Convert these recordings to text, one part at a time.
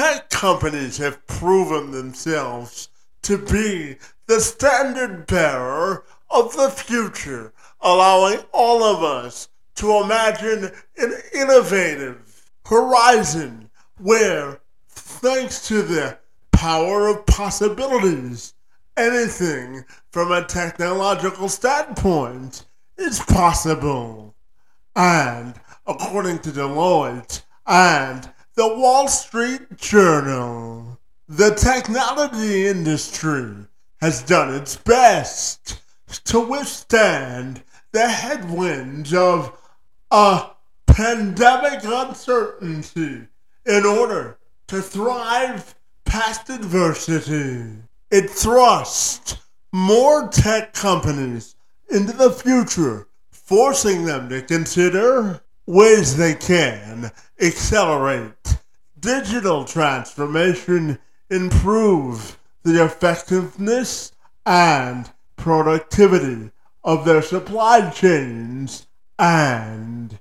tech companies have proven themselves to be the standard bearer of the future, allowing all of us to imagine an innovative horizon where, thanks to the power of possibilities, anything from a technological standpoint is possible. And according to Deloitte and the Wall Street Journal, the technology industry has done its best to withstand the headwinds of a pandemic uncertainty in order to thrive past adversity. It thrust more tech companies into the future, forcing them to consider ways they can accelerate digital transformation, improve the effectiveness and productivity of their supply chains, and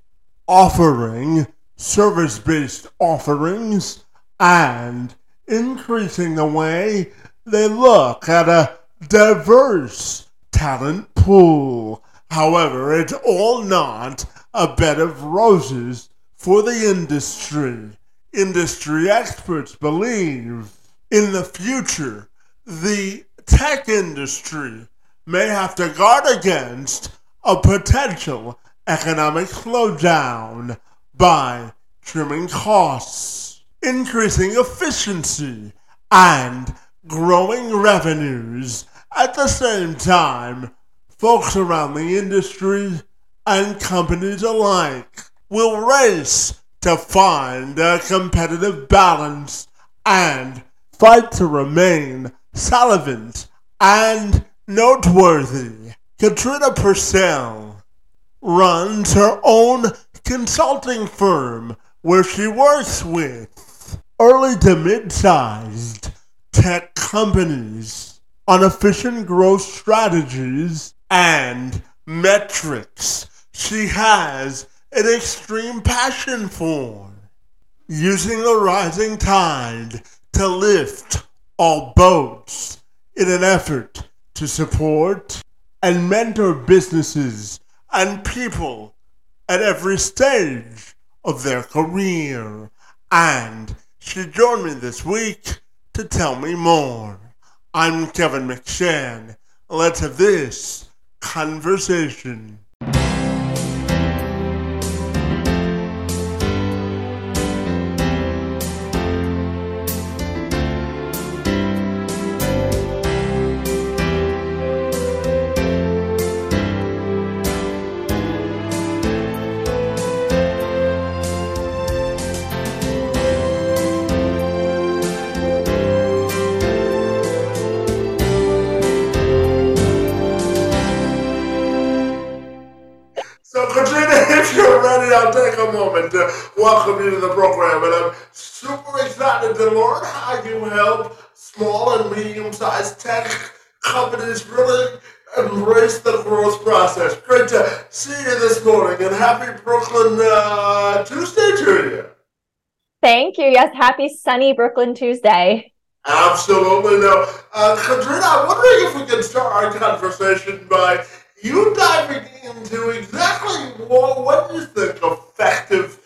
offering service based offerings and increasing the way they look at a diverse talent pool. However, it's all not a bed of roses for the industry. Industry experts believe in the future, the tech industry may have to guard against a potential economic slowdown by trimming costs, increasing efficiency, and growing revenues. At the same time, folks around the industry and companies alike will race to find a competitive balance and fight to remain relevant and noteworthy. Katrina Purcell runs her own consulting firm where she works with early to mid sized tech companies on efficient growth strategies and metrics she has an extreme passion for. Using a rising tide to lift all boats in an effort to support and mentor businesses and people at every stage of their career. And she joined me this week to tell me more. I'm Kevin McShann. Let's have this conversation. I'll take a moment to welcome you to the program. And I'm super excited to learn how you help small and medium sized tech companies really embrace the growth process. Great to see you this morning and happy Brooklyn uh, Tuesday to you. Thank you. Yes, happy sunny Brooklyn Tuesday. Absolutely. No. Uh, Katrina, I'm wondering if we can start our conversation by you diving into exactly what, what you think effective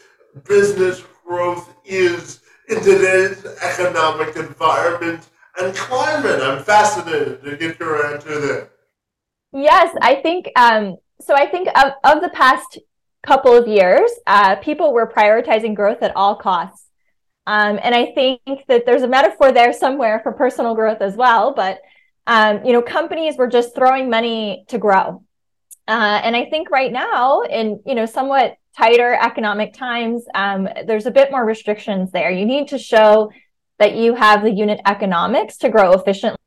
business growth is in today's economic environment and climate. I'm fascinated to get your answer there. Yes, I think um, so. I think of, of the past couple of years, uh, people were prioritizing growth at all costs. Um, and I think that there's a metaphor there somewhere for personal growth as well. But um, you know, companies were just throwing money to grow. Uh, and I think right now, in you know, somewhat tighter economic times, um, there's a bit more restrictions there. You need to show that you have the unit economics to grow efficiently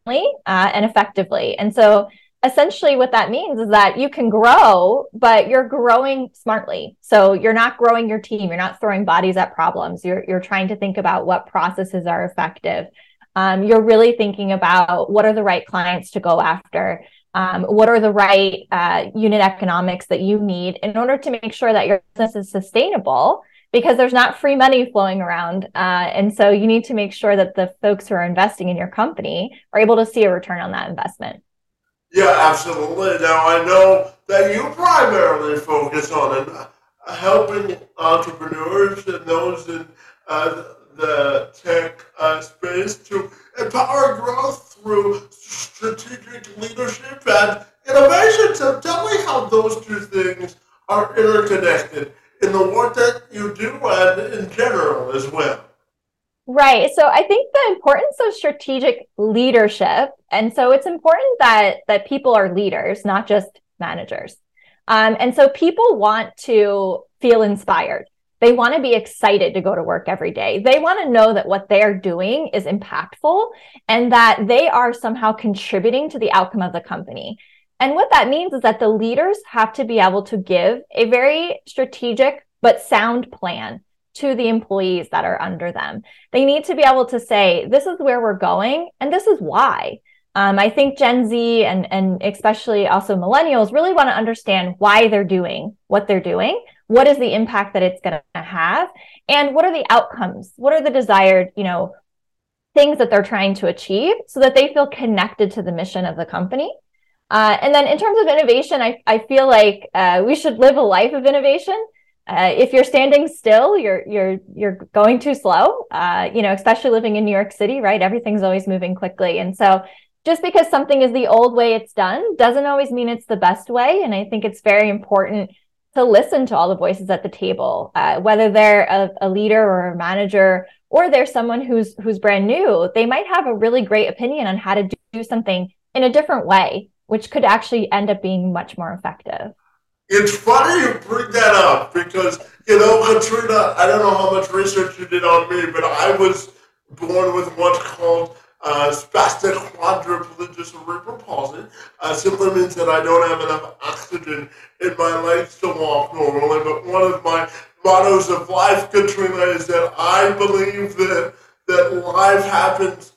uh, and effectively. And so, essentially, what that means is that you can grow, but you're growing smartly. So you're not growing your team. You're not throwing bodies at problems. You're you're trying to think about what processes are effective. Um, you're really thinking about what are the right clients to go after um, what are the right uh, unit economics that you need in order to make sure that your business is sustainable because there's not free money flowing around. Uh, and so you need to make sure that the folks who are investing in your company are able to see a return on that investment. Yeah, absolutely. Now, I know that you primarily focus on uh, helping entrepreneurs and those in uh, the tech uh, space to empower growth through strategic leadership and innovation. So tell me how those two things are interconnected in the work that you do and in general as well. Right. So I think the importance of strategic leadership, and so it's important that that people are leaders, not just managers. Um, and so people want to feel inspired. They want to be excited to go to work every day. They want to know that what they're doing is impactful and that they are somehow contributing to the outcome of the company. And what that means is that the leaders have to be able to give a very strategic but sound plan to the employees that are under them. They need to be able to say, this is where we're going and this is why. Um, I think Gen Z and, and especially also millennials really want to understand why they're doing what they're doing. What is the impact that it's going to have? And what are the outcomes? What are the desired, you know, things that they're trying to achieve so that they feel connected to the mission of the company uh, and then in terms of innovation, I, I feel like uh, we should live a life of innovation. Uh, if you're standing still, you're you're you're going too slow. Uh, you know, especially living in New York City, right? Everything's always moving quickly, and so just because something is the old way it's done doesn't always mean it's the best way. And I think it's very important to listen to all the voices at the table, uh, whether they're a, a leader or a manager or they're someone who's who's brand new. They might have a really great opinion on how to do something in a different way which could actually end up being much more effective. It's funny you bring that up because, you know, Katrina, I don't know how much research you did on me, but I was born with what's called uh, spastic quadriplegia cerebral palsy. Uh, simply means that I don't have enough oxygen in my legs to walk normally. But one of my mottos of life, Katrina, is that I believe that that life happens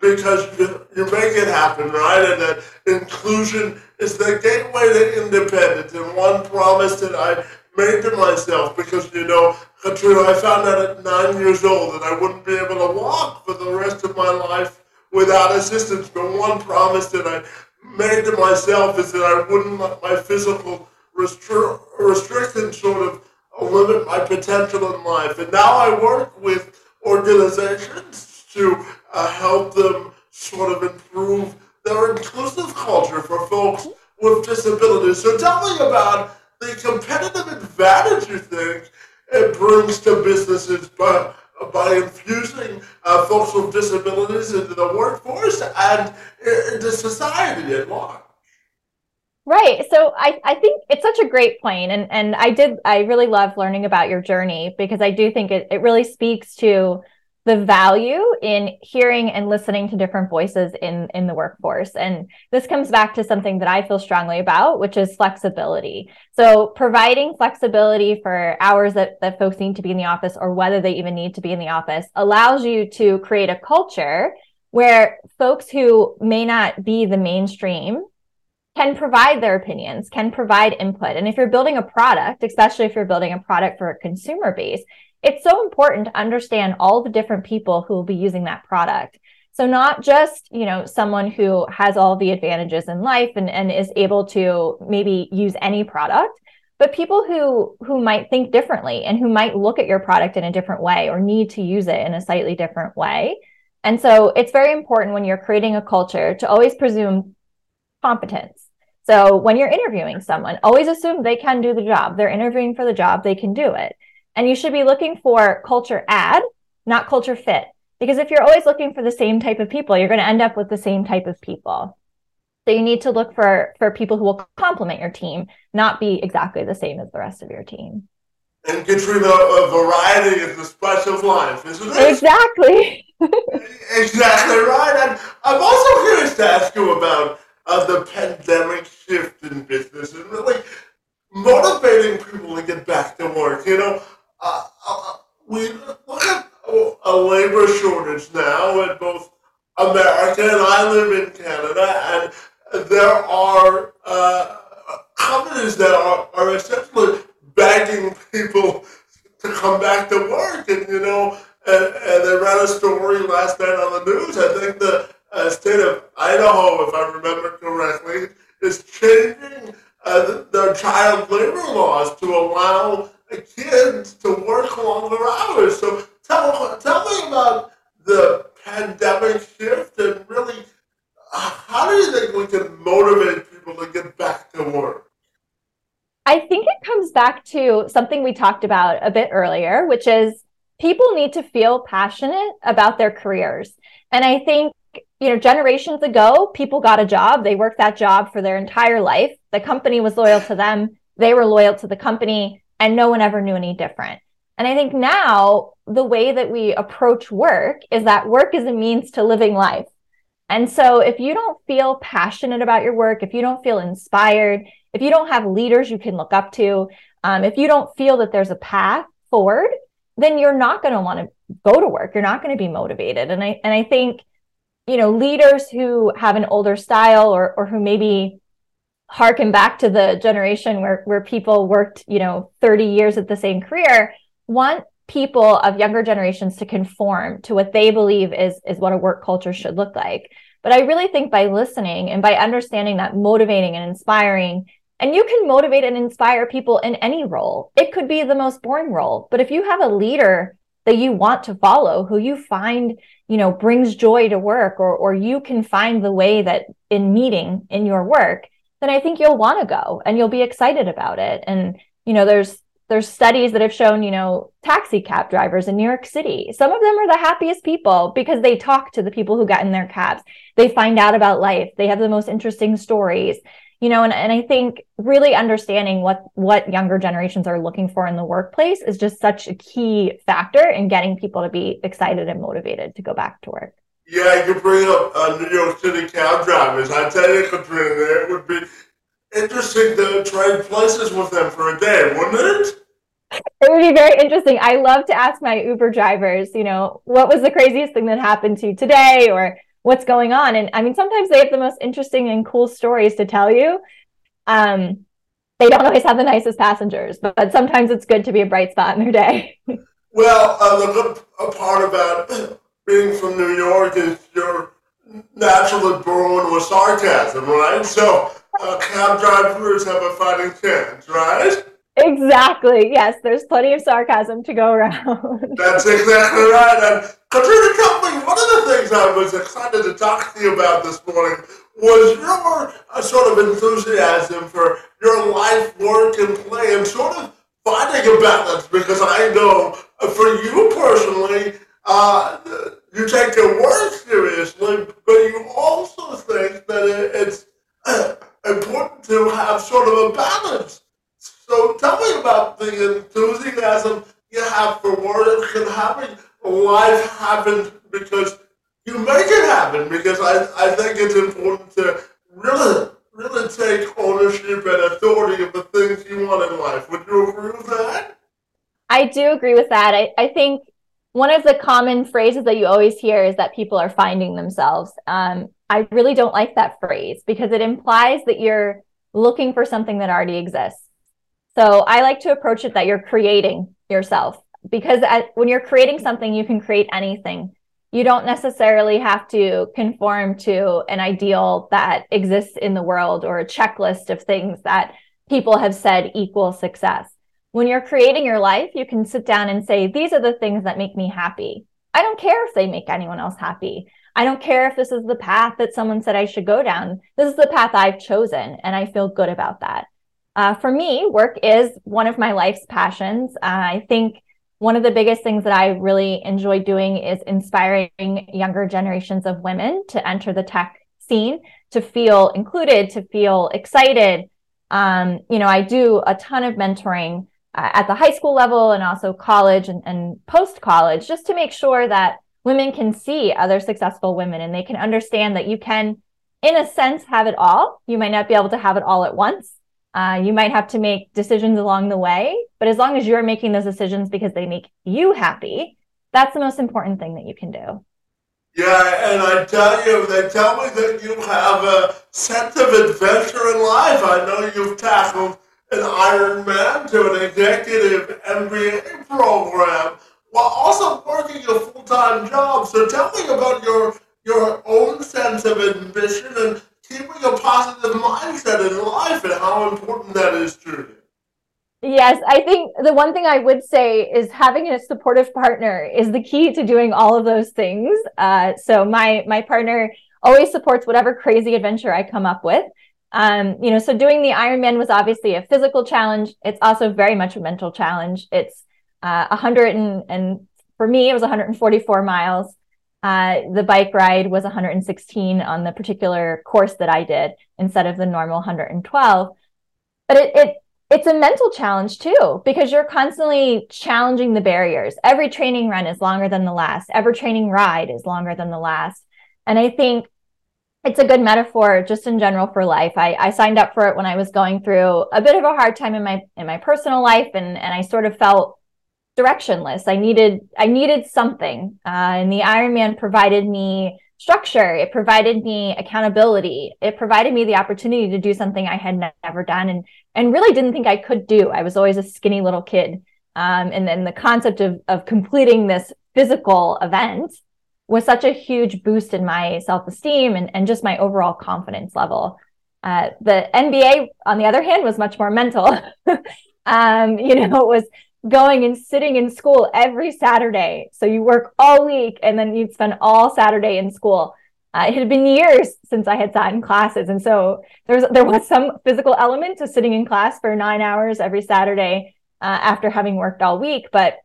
because you, you make it happen, right? And that inclusion is the gateway to independence. And one promise that I made to myself, because, you know, Katrina, I found out at nine years old that I wouldn't be able to walk for the rest of my life without assistance. But one promise that I made to myself is that I wouldn't let my physical restri- restrictions sort of limit my potential in life. And now I work with organizations to uh, help them sort of improve their inclusive culture for folks with disabilities. So tell me about the competitive advantage you think it brings to businesses by, by infusing uh, folks with disabilities into the workforce and into society at large. Right. So I, I think it's such a great point. And, and I did, I really love learning about your journey because I do think it, it really speaks to the value in hearing and listening to different voices in in the workforce and this comes back to something that i feel strongly about which is flexibility so providing flexibility for hours that, that folks need to be in the office or whether they even need to be in the office allows you to create a culture where folks who may not be the mainstream can provide their opinions, can provide input. And if you're building a product, especially if you're building a product for a consumer base, it's so important to understand all the different people who will be using that product. So not just, you know, someone who has all the advantages in life and, and is able to maybe use any product, but people who who might think differently and who might look at your product in a different way or need to use it in a slightly different way. And so it's very important when you're creating a culture to always presume competence. So when you're interviewing someone, always assume they can do the job. They're interviewing for the job, they can do it. And you should be looking for culture add, not culture fit. Because if you're always looking for the same type of people, you're going to end up with the same type of people. So you need to look for for people who will complement your team, not be exactly the same as the rest of your team. And Katrina, a variety is the spice of life, isn't it? Exactly. exactly right. And I'm also curious to ask you about uh, the pandemic shift in business and really motivating people to get back to work. You know, uh, uh, we look at a labor shortage now in both America and I live in Canada, and there are uh, companies that are, are essentially begging people to come back to work. And, you know, and, and I read a story last night on the news. I think the uh, state of Idaho, if I remember correctly, is changing uh, their child labor laws to allow kids to work longer hours. So tell, tell me about the pandemic shift and really uh, how do you think we can motivate people to get back to work? I think it comes back to something we talked about a bit earlier, which is people need to feel passionate about their careers. And I think, you know, generations ago, people got a job, they worked that job for their entire life. The company was loyal to them, they were loyal to the company, and no one ever knew any different. And I think now the way that we approach work is that work is a means to living life. And so if you don't feel passionate about your work, if you don't feel inspired, if you don't have leaders you can look up to, um, if you don't feel that there's a path forward, then you're not going to want to go to work. You're not going to be motivated. And I and I think, you know, leaders who have an older style or or who maybe harken back to the generation where where people worked, you know, 30 years at the same career, want people of younger generations to conform to what they believe is is what a work culture should look like. But I really think by listening and by understanding that motivating and inspiring and you can motivate and inspire people in any role. It could be the most boring role, but if you have a leader that you want to follow, who you find, you know, brings joy to work or or you can find the way that in meeting in your work, then I think you'll want to go and you'll be excited about it. And you know, there's there's studies that have shown, you know, taxi cab drivers in New York City. Some of them are the happiest people because they talk to the people who got in their cabs. They find out about life. They have the most interesting stories you know and, and i think really understanding what what younger generations are looking for in the workplace is just such a key factor in getting people to be excited and motivated to go back to work yeah you could bring up uh, new york city cab drivers i tell you katrina it would be interesting to trade places with them for a day wouldn't it it would be very interesting. I love to ask my Uber drivers, you know, what was the craziest thing that happened to you today or what's going on. And I mean, sometimes they have the most interesting and cool stories to tell you. Um, they don't always have the nicest passengers, but, but sometimes it's good to be a bright spot in their day. well, uh, the good part about being from New York is you're naturally born with sarcasm, right? So uh, cab drivers have a fighting chance, right? Exactly. Yes, there's plenty of sarcasm to go around. That's exactly right. And Katrina Company, one of the things I was excited to talk to you about this morning was your uh, sort of enthusiasm for your life, work, and play, and sort of finding a balance. Because I know uh, for you personally, uh, you take your work seriously, but you also think that it's uh, important to have sort of a balance so tell me about the enthusiasm you have for work and having life happen because you make it happen because I, I think it's important to really really take ownership and authority of the things you want in life. Would you agree with that? I do agree with that. I, I think one of the common phrases that you always hear is that people are finding themselves. Um, I really don't like that phrase because it implies that you're looking for something that already exists. So I like to approach it that you're creating yourself because at, when you're creating something, you can create anything. You don't necessarily have to conform to an ideal that exists in the world or a checklist of things that people have said equal success. When you're creating your life, you can sit down and say, These are the things that make me happy. I don't care if they make anyone else happy. I don't care if this is the path that someone said I should go down. This is the path I've chosen, and I feel good about that. Uh, for me, work is one of my life's passions. Uh, I think one of the biggest things that I really enjoy doing is inspiring younger generations of women to enter the tech scene, to feel included, to feel excited. Um, you know, I do a ton of mentoring at the high school level and also college and, and post college, just to make sure that women can see other successful women and they can understand that you can, in a sense, have it all. You might not be able to have it all at once uh, you might have to make decisions along the way, but as long as you're making those decisions because they make you happy, that's the most important thing that you can do. Yeah, and I tell you, they tell me that you have a sense of adventure in life. I know you've tackled an Ironman to an executive MBA program while also working a full time job. So tell me about your your own sense of ambition and keeping a positive mindset in life and how important that is to you. Yes, I think the one thing I would say is having a supportive partner is the key to doing all of those things. Uh, so my my partner always supports whatever crazy adventure I come up with. Um, you know, so doing the Ironman was obviously a physical challenge. It's also very much a mental challenge. It's uh, 100 and, and for me it was 144 miles. Uh, the bike ride was 116 on the particular course that I did instead of the normal 112. But it, it it's a mental challenge too because you're constantly challenging the barriers every training run is longer than the last every training ride is longer than the last and i think it's a good metaphor just in general for life. I, I signed up for it when i was going through a bit of a hard time in my in my personal life and and i sort of felt directionless. I needed i needed something uh, and the ironman provided me structure. It provided me accountability. It provided me the opportunity to do something i had ne- never done and and really didn't think i could do. I was always a skinny little kid um, and then the concept of of completing this physical event was such a huge boost in my self-esteem and, and just my overall confidence level uh, the MBA on the other hand was much more mental um, you know it was going and sitting in school every Saturday. So you work all week and then you'd spend all Saturday in school. Uh, it had been years since I had sat in classes, and so there was there was some physical element to sitting in class for nine hours every Saturday uh, after having worked all week. But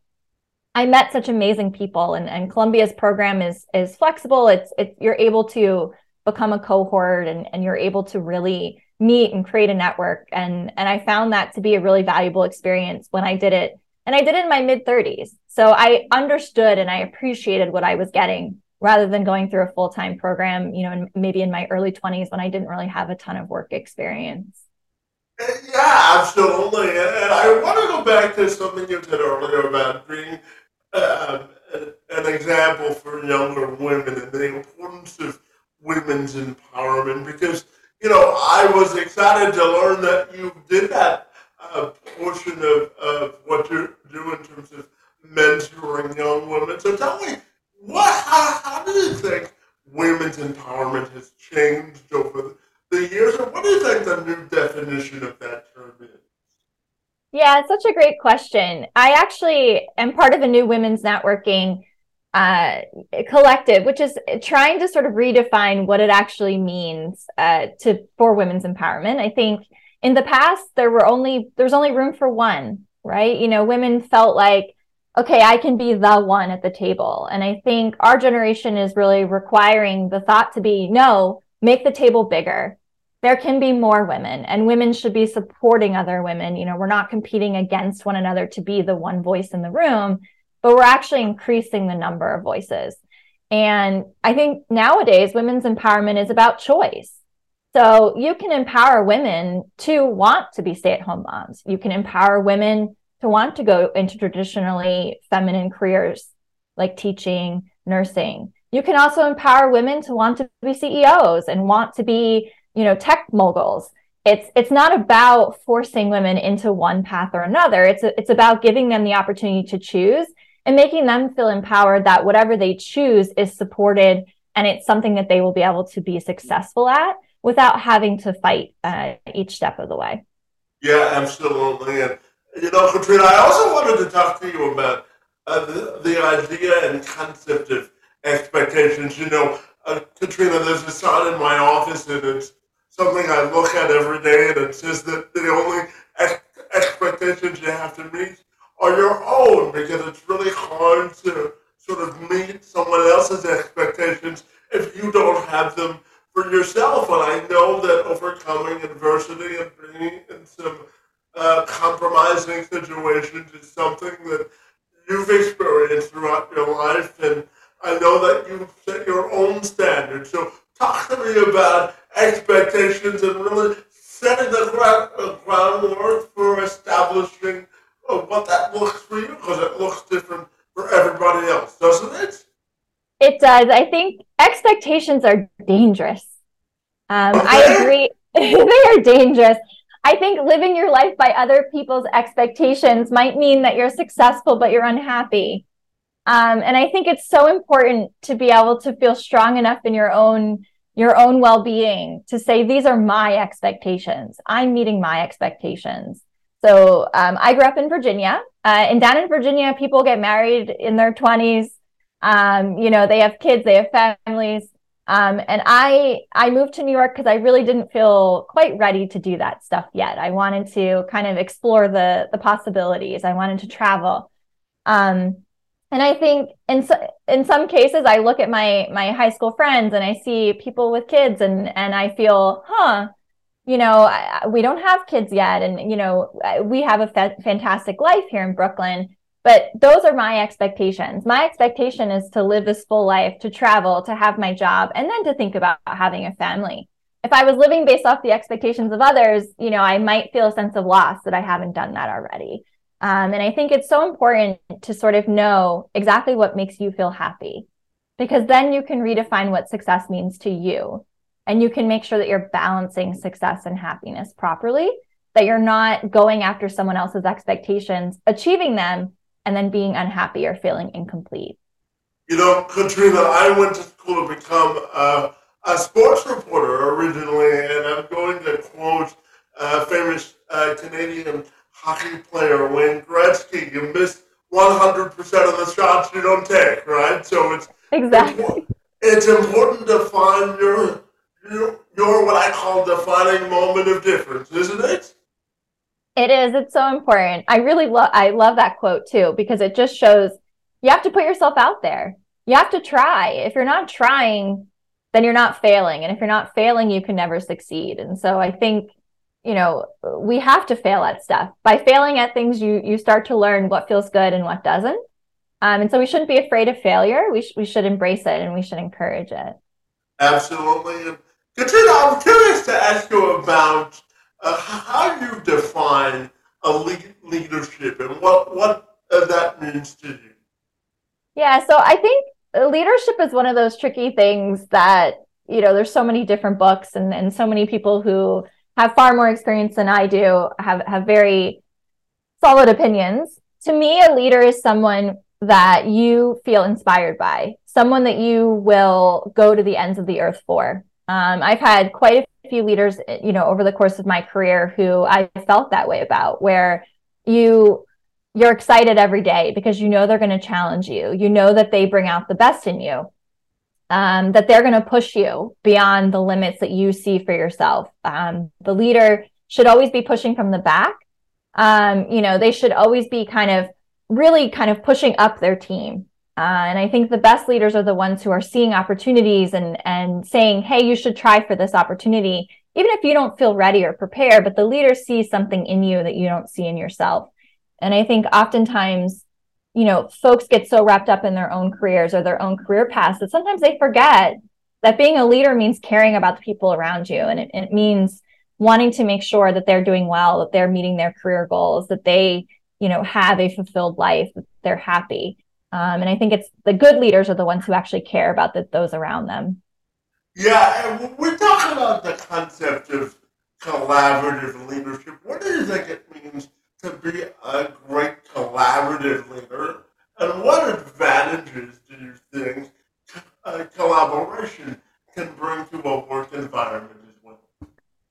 I met such amazing people, and, and Columbia's program is is flexible. It's it's you're able to become a cohort, and and you're able to really meet and create a network. and And I found that to be a really valuable experience when I did it and I did it in my mid 30s. So I understood and I appreciated what I was getting rather than going through a full time program, you know, in, maybe in my early 20s when I didn't really have a ton of work experience. Yeah, absolutely. And I want to go back to something you said earlier about being uh, an example for younger women and the importance of women's empowerment because, you know, I was excited to learn that you did that a portion of, of what you do in terms of mentoring young women. So tell me, what how, how do you think women's empowerment has changed over the years, and what do you think the new definition of that term is? Yeah, it's such a great question. I actually am part of a new women's networking uh, collective, which is trying to sort of redefine what it actually means uh, to for women's empowerment. I think in the past there were only there's only room for one right you know women felt like okay i can be the one at the table and i think our generation is really requiring the thought to be no make the table bigger there can be more women and women should be supporting other women you know we're not competing against one another to be the one voice in the room but we're actually increasing the number of voices and i think nowadays women's empowerment is about choice so you can empower women to want to be stay at home moms. You can empower women to want to go into traditionally feminine careers like teaching, nursing. You can also empower women to want to be CEOs and want to be, you know, tech moguls. It's it's not about forcing women into one path or another. It's a, it's about giving them the opportunity to choose and making them feel empowered that whatever they choose is supported and it's something that they will be able to be successful at without having to fight uh, each step of the way. Yeah, absolutely. And, you know, Katrina, I also wanted to talk to you about uh, the, the idea and concept of expectations. You know, uh, Katrina, there's a sign in my office, and it's something I look at every day, and it says that the only ex- expectations you have to meet are your own because it's really hard to sort of meet someone else's expectations if you don't have them for yourself. And I know that overcoming adversity and being in some uh, compromising situations is something that you've experienced throughout your life. And I know that you've set your own standards. So talk to me about expectations and really setting the ground, uh, groundwork for establishing uh, what that looks for you because it looks different for everybody else, doesn't it? It does. I think expectations are dangerous. Um, I agree. they are dangerous. I think living your life by other people's expectations might mean that you're successful, but you're unhappy. Um, and I think it's so important to be able to feel strong enough in your own your own well-being to say these are my expectations. I'm meeting my expectations. So um, I grew up in Virginia, uh, and down in Virginia, people get married in their 20s. Um, you know, they have kids, they have families. Um, and I I moved to New York because I really didn't feel quite ready to do that stuff yet. I wanted to kind of explore the the possibilities. I wanted to travel. Um, and I think in so, in some cases, I look at my my high school friends and I see people with kids, and and I feel, huh, you know, I, we don't have kids yet, and you know, we have a fa- fantastic life here in Brooklyn but those are my expectations. My expectation is to live this full life, to travel, to have my job, and then to think about having a family. If I was living based off the expectations of others, you know, I might feel a sense of loss that I haven't done that already. Um, and I think it's so important to sort of know exactly what makes you feel happy, because then you can redefine what success means to you. And you can make sure that you're balancing success and happiness properly, that you're not going after someone else's expectations, achieving them, and then being unhappy or feeling incomplete? You know, Katrina, I went to school to become a, a sports reporter originally, and I'm going to quote a famous uh, Canadian hockey player, Wayne Gretzky. You miss 100% of the shots you don't take, right? So it's exactly. It's, it's important to find your, your, your what I call defining moment of difference, isn't it? It is. It's so important. I really love I love that quote too because it just shows you have to put yourself out there. You have to try. If you're not trying, then you're not failing. And if you're not failing, you can never succeed. And so I think, you know, we have to fail at stuff. By failing at things, you you start to learn what feels good and what doesn't. Um, and so we shouldn't be afraid of failure. We, sh- we should embrace it and we should encourage it. Absolutely. Katrina, I'm curious to ask you about uh, how you define a leadership and what what uh, that means to you. Yeah, so I think leadership is one of those tricky things that you know there's so many different books and and so many people who have far more experience than I do have have very solid opinions. To me, a leader is someone that you feel inspired by, someone that you will go to the ends of the earth for. Um, I've had quite a few leaders, you know, over the course of my career who I felt that way about, where you you're excited every day because you know they're going to challenge you. You know that they bring out the best in you. Um, that they're going to push you beyond the limits that you see for yourself. Um, the leader should always be pushing from the back. Um, you know, they should always be kind of really kind of pushing up their team. Uh, and I think the best leaders are the ones who are seeing opportunities and and saying, "Hey, you should try for this opportunity," even if you don't feel ready or prepared. But the leader sees something in you that you don't see in yourself. And I think oftentimes, you know, folks get so wrapped up in their own careers or their own career paths that sometimes they forget that being a leader means caring about the people around you, and it, it means wanting to make sure that they're doing well, that they're meeting their career goals, that they, you know, have a fulfilled life, that they're happy. Um, and I think it's the good leaders are the ones who actually care about the, those around them. Yeah, we're talking about the concept of collaborative leadership. What think it means to be a great collaborative leader? And what advantages do you think uh, collaboration can bring to a work environment as well?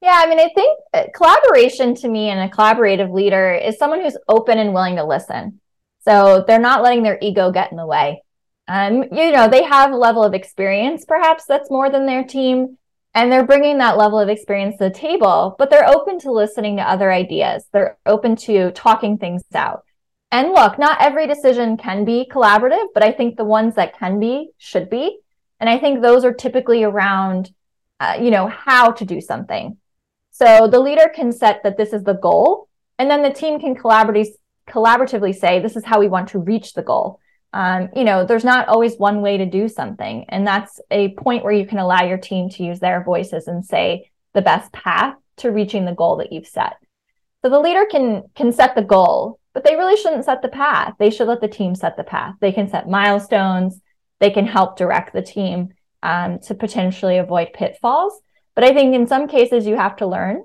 Yeah, I mean, I think uh, collaboration to me and a collaborative leader is someone who's open and willing to listen. So they're not letting their ego get in the way. Um, you know, they have a level of experience, perhaps that's more than their team, and they're bringing that level of experience to the table, but they're open to listening to other ideas. They're open to talking things out. And look, not every decision can be collaborative, but I think the ones that can be should be. And I think those are typically around, uh, you know, how to do something. So the leader can set that this is the goal, and then the team can collaborate collaboratively say this is how we want to reach the goal um, you know there's not always one way to do something and that's a point where you can allow your team to use their voices and say the best path to reaching the goal that you've set. So the leader can can set the goal but they really shouldn't set the path. They should let the team set the path. They can set milestones. They can help direct the team um, to potentially avoid pitfalls. But i think in some cases you have to learn.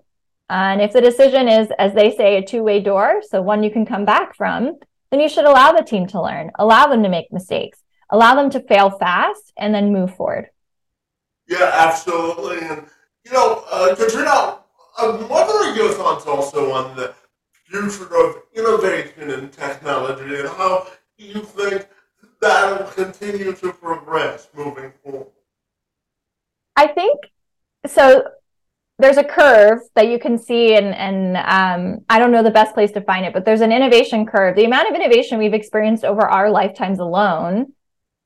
And if the decision is, as they say, a two way door, so one you can come back from, then you should allow the team to learn, allow them to make mistakes, allow them to fail fast, and then move forward. Yeah, absolutely. And, you know, uh, Katrina, I'm wondering your thoughts also on the future of innovation and technology and how you think that will continue to progress moving forward. I think so there's a curve that you can see and and um, i don't know the best place to find it but there's an innovation curve. The amount of innovation we've experienced over our lifetimes alone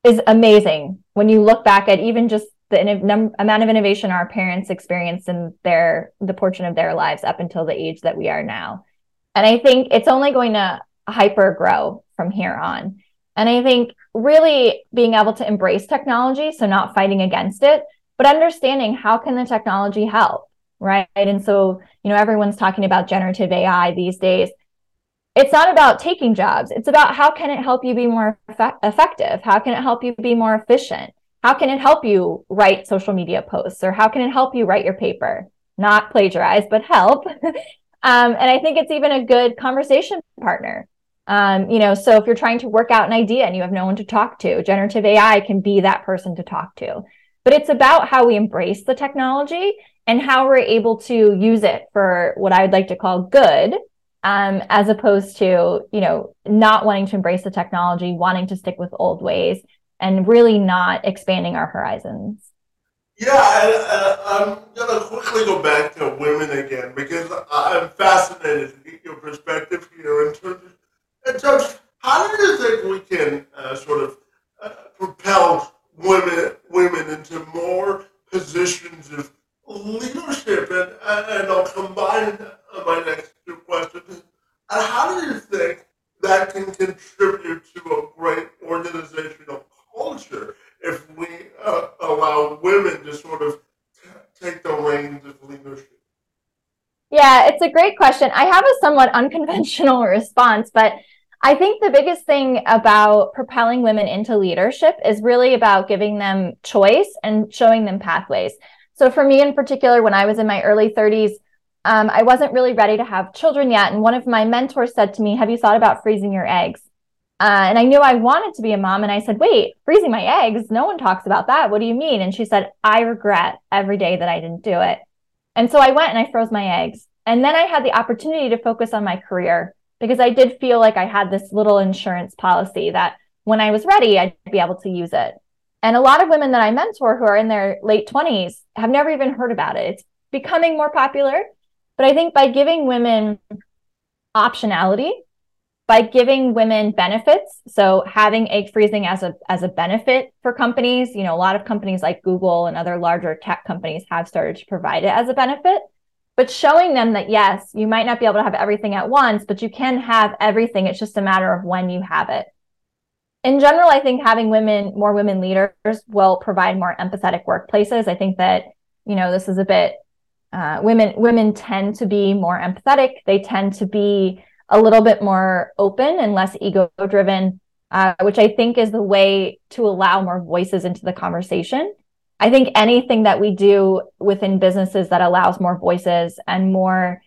is amazing when you look back at even just the in- amount of innovation our parents experienced in their the portion of their lives up until the age that we are now. And i think it's only going to hyper grow from here on. And i think really being able to embrace technology so not fighting against it but understanding how can the technology help right? And so you know everyone's talking about generative ai these days. It's not about taking jobs. It's about how can it help you be more effect- effective? How can it help you be more efficient? How can it help you write social media posts? Or how can it help you write your paper? Not plagiarize but help. Um, and i think it's even a good conversation partner. Um, you know so if you're trying to work out an idea and you have no one to talk to generative ai can be that person to talk to. But it's about how we embrace the technology and how we're able to use it for what I would like to call good, um, as opposed to, you know, not wanting to embrace the technology, wanting to stick with old ways, and really not expanding our horizons. Yeah, I, I'm going to quickly go back to women again because I'm fascinated to get your perspective here in terms of, in terms of how do you think we can uh, sort of uh, propel women women into more positions of leadership, and, and I'll combine my next two questions. And how do you think that can contribute to a great organizational culture if we uh, allow women to sort of t- take the reins of leadership? Yeah, it's a great question. I have a somewhat unconventional response, but I think the biggest thing about propelling women into leadership is really about giving them choice and showing them pathways. So, for me in particular, when I was in my early 30s, um, I wasn't really ready to have children yet. And one of my mentors said to me, Have you thought about freezing your eggs? Uh, and I knew I wanted to be a mom. And I said, Wait, freezing my eggs? No one talks about that. What do you mean? And she said, I regret every day that I didn't do it. And so I went and I froze my eggs. And then I had the opportunity to focus on my career because I did feel like I had this little insurance policy that when I was ready, I'd be able to use it. And a lot of women that I mentor who are in their late 20s have never even heard about it. It's becoming more popular. But I think by giving women optionality, by giving women benefits, so having egg freezing as a as a benefit for companies, you know, a lot of companies like Google and other larger tech companies have started to provide it as a benefit but showing them that yes, you might not be able to have everything at once, but you can have everything. It's just a matter of when you have it. In general, I think having women, more women leaders will provide more empathetic workplaces. I think that, you know, this is a bit uh, women women tend to be more empathetic. They tend to be a little bit more open and less ego driven, uh, which I think is the way to allow more voices into the conversation. I think anything that we do within businesses that allows more voices and more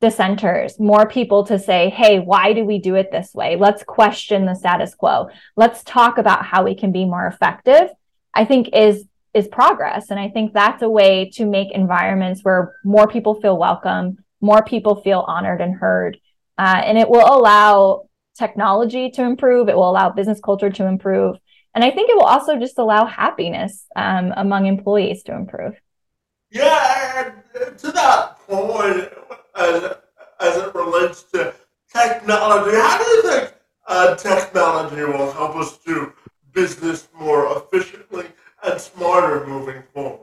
dissenters, more people to say, hey, why do we do it this way? Let's question the status quo. Let's talk about how we can be more effective. I think is is progress. And I think that's a way to make environments where more people feel welcome, more people feel honored and heard. Uh, and it will allow technology to improve. It will allow business culture to improve. And I think it will also just allow happiness um, among employees to improve. Yeah, to that point, as, as it relates to technology, how do you think uh, technology will help us do business more efficiently and smarter moving forward?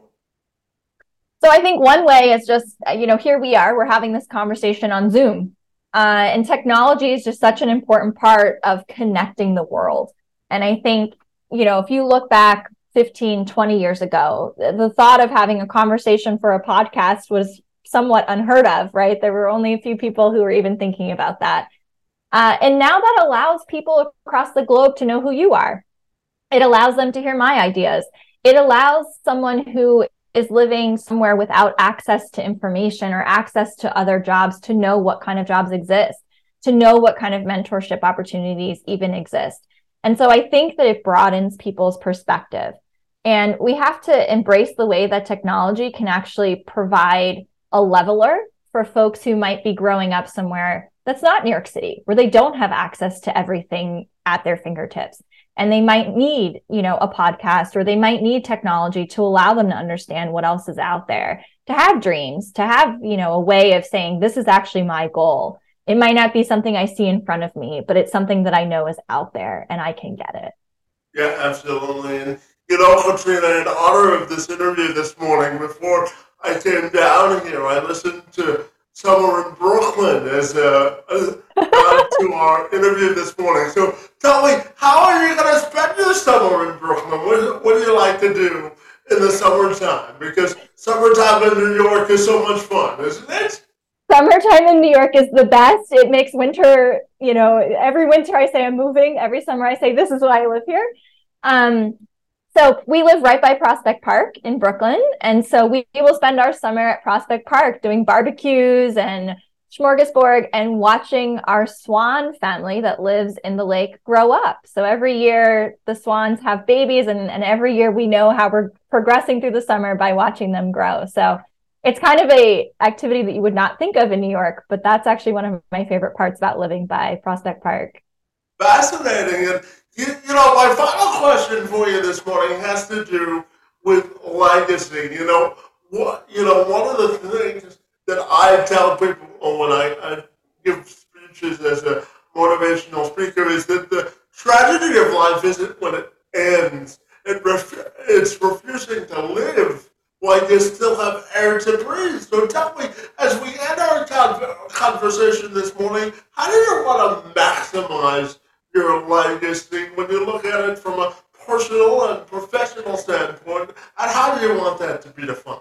So I think one way is just, you know, here we are, we're having this conversation on Zoom. Uh, and technology is just such an important part of connecting the world. And I think you know, if you look back 15, 20 years ago, the thought of having a conversation for a podcast was somewhat unheard of, right? There were only a few people who were even thinking about that. Uh, and now that allows people across the globe to know who you are. It allows them to hear my ideas. It allows someone who is living somewhere without access to information or access to other jobs to know what kind of jobs exist, to know what kind of mentorship opportunities even exist. And so I think that it broadens people's perspective. And we have to embrace the way that technology can actually provide a leveler for folks who might be growing up somewhere that's not New York City, where they don't have access to everything at their fingertips. And they might need, you know, a podcast or they might need technology to allow them to understand what else is out there, to have dreams, to have, you know, a way of saying, this is actually my goal. It might not be something I see in front of me, but it's something that I know is out there and I can get it. Yeah, absolutely. And, you know, Katrina, in honor of this interview this morning, before I came down here, I listened to summer in Brooklyn as a, uh, to our interview this morning. So tell me, how are you going to spend your summer in Brooklyn? What, what do you like to do in the summertime? Because summertime in New York is so much fun, isn't it? Summertime in New York is the best. It makes winter, you know, every winter I say I'm moving. Every summer I say this is why I live here. Um, so we live right by Prospect Park in Brooklyn. And so we, we will spend our summer at Prospect Park doing barbecues and Smorgasburg and watching our swan family that lives in the lake grow up. So every year the swans have babies and, and every year we know how we're progressing through the summer by watching them grow. So it's kind of a activity that you would not think of in New York, but that's actually one of my favorite parts about living by Prospect Park. Fascinating. And you, you know, my final question for you this morning has to do with legacy. You know, what you know, one of the things that I tell people when I, I give speeches as a motivational speaker is that the tragedy of life isn't when it ends. It ref- it's refusing to live while you still have air to breathe. So tell me, as we end our conversation this morning, how do you want to maximize your legacy when you look at it from a personal and professional standpoint, and how do you want that to be defined?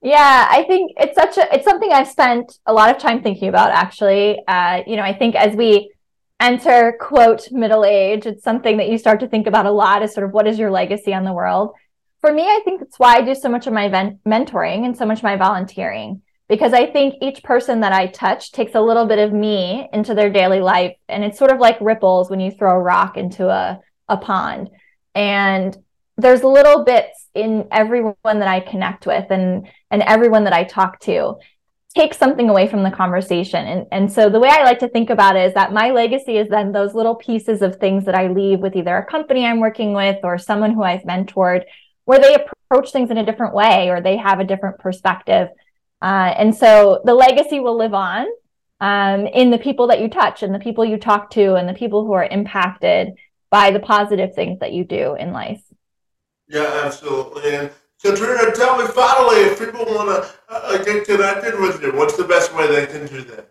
Yeah, I think it's such a it's something I've spent a lot of time thinking about actually. Uh, you know, I think as we enter quote middle age, it's something that you start to think about a lot is sort of what is your legacy on the world. For me, I think that's why I do so much of my mentoring and so much of my volunteering because I think each person that I touch takes a little bit of me into their daily life. And it's sort of like ripples when you throw a rock into a, a pond. And there's little bits in everyone that I connect with and, and everyone that I talk to take something away from the conversation. And, and so the way I like to think about it is that my legacy is then those little pieces of things that I leave with either a company I'm working with or someone who I've mentored where they approach things in a different way or they have a different perspective uh, and so the legacy will live on um, in the people that you touch and the people you talk to and the people who are impacted by the positive things that you do in life. Yeah, absolutely. And Katrina, tell me finally, if people want to uh, get connected with you, what's the best way they can do that?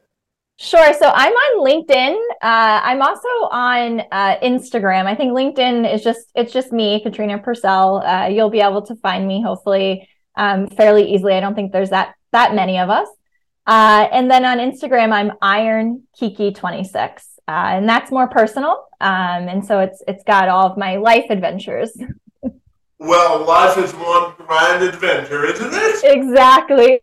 Sure. So I'm on LinkedIn. Uh, I'm also on uh, Instagram. I think LinkedIn is just it's just me, Katrina Purcell. Uh, you'll be able to find me hopefully um, fairly easily. I don't think there's that that many of us. Uh, and then on Instagram, I'm Iron Kiki 26, uh, and that's more personal. Um, and so it's it's got all of my life adventures. Well, life is one grand adventure, isn't it? Exactly.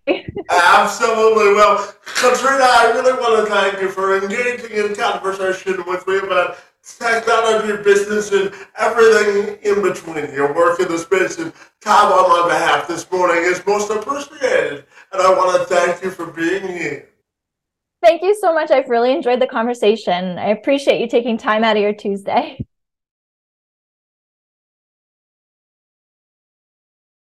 Absolutely. Well, Katrina, I really want to thank you for engaging in conversation with me about technology, business, and everything in between. Your work in the space and time on my behalf this morning is most appreciated and I want to thank you for being here. Thank you so much. I've really enjoyed the conversation. I appreciate you taking time out of your Tuesday.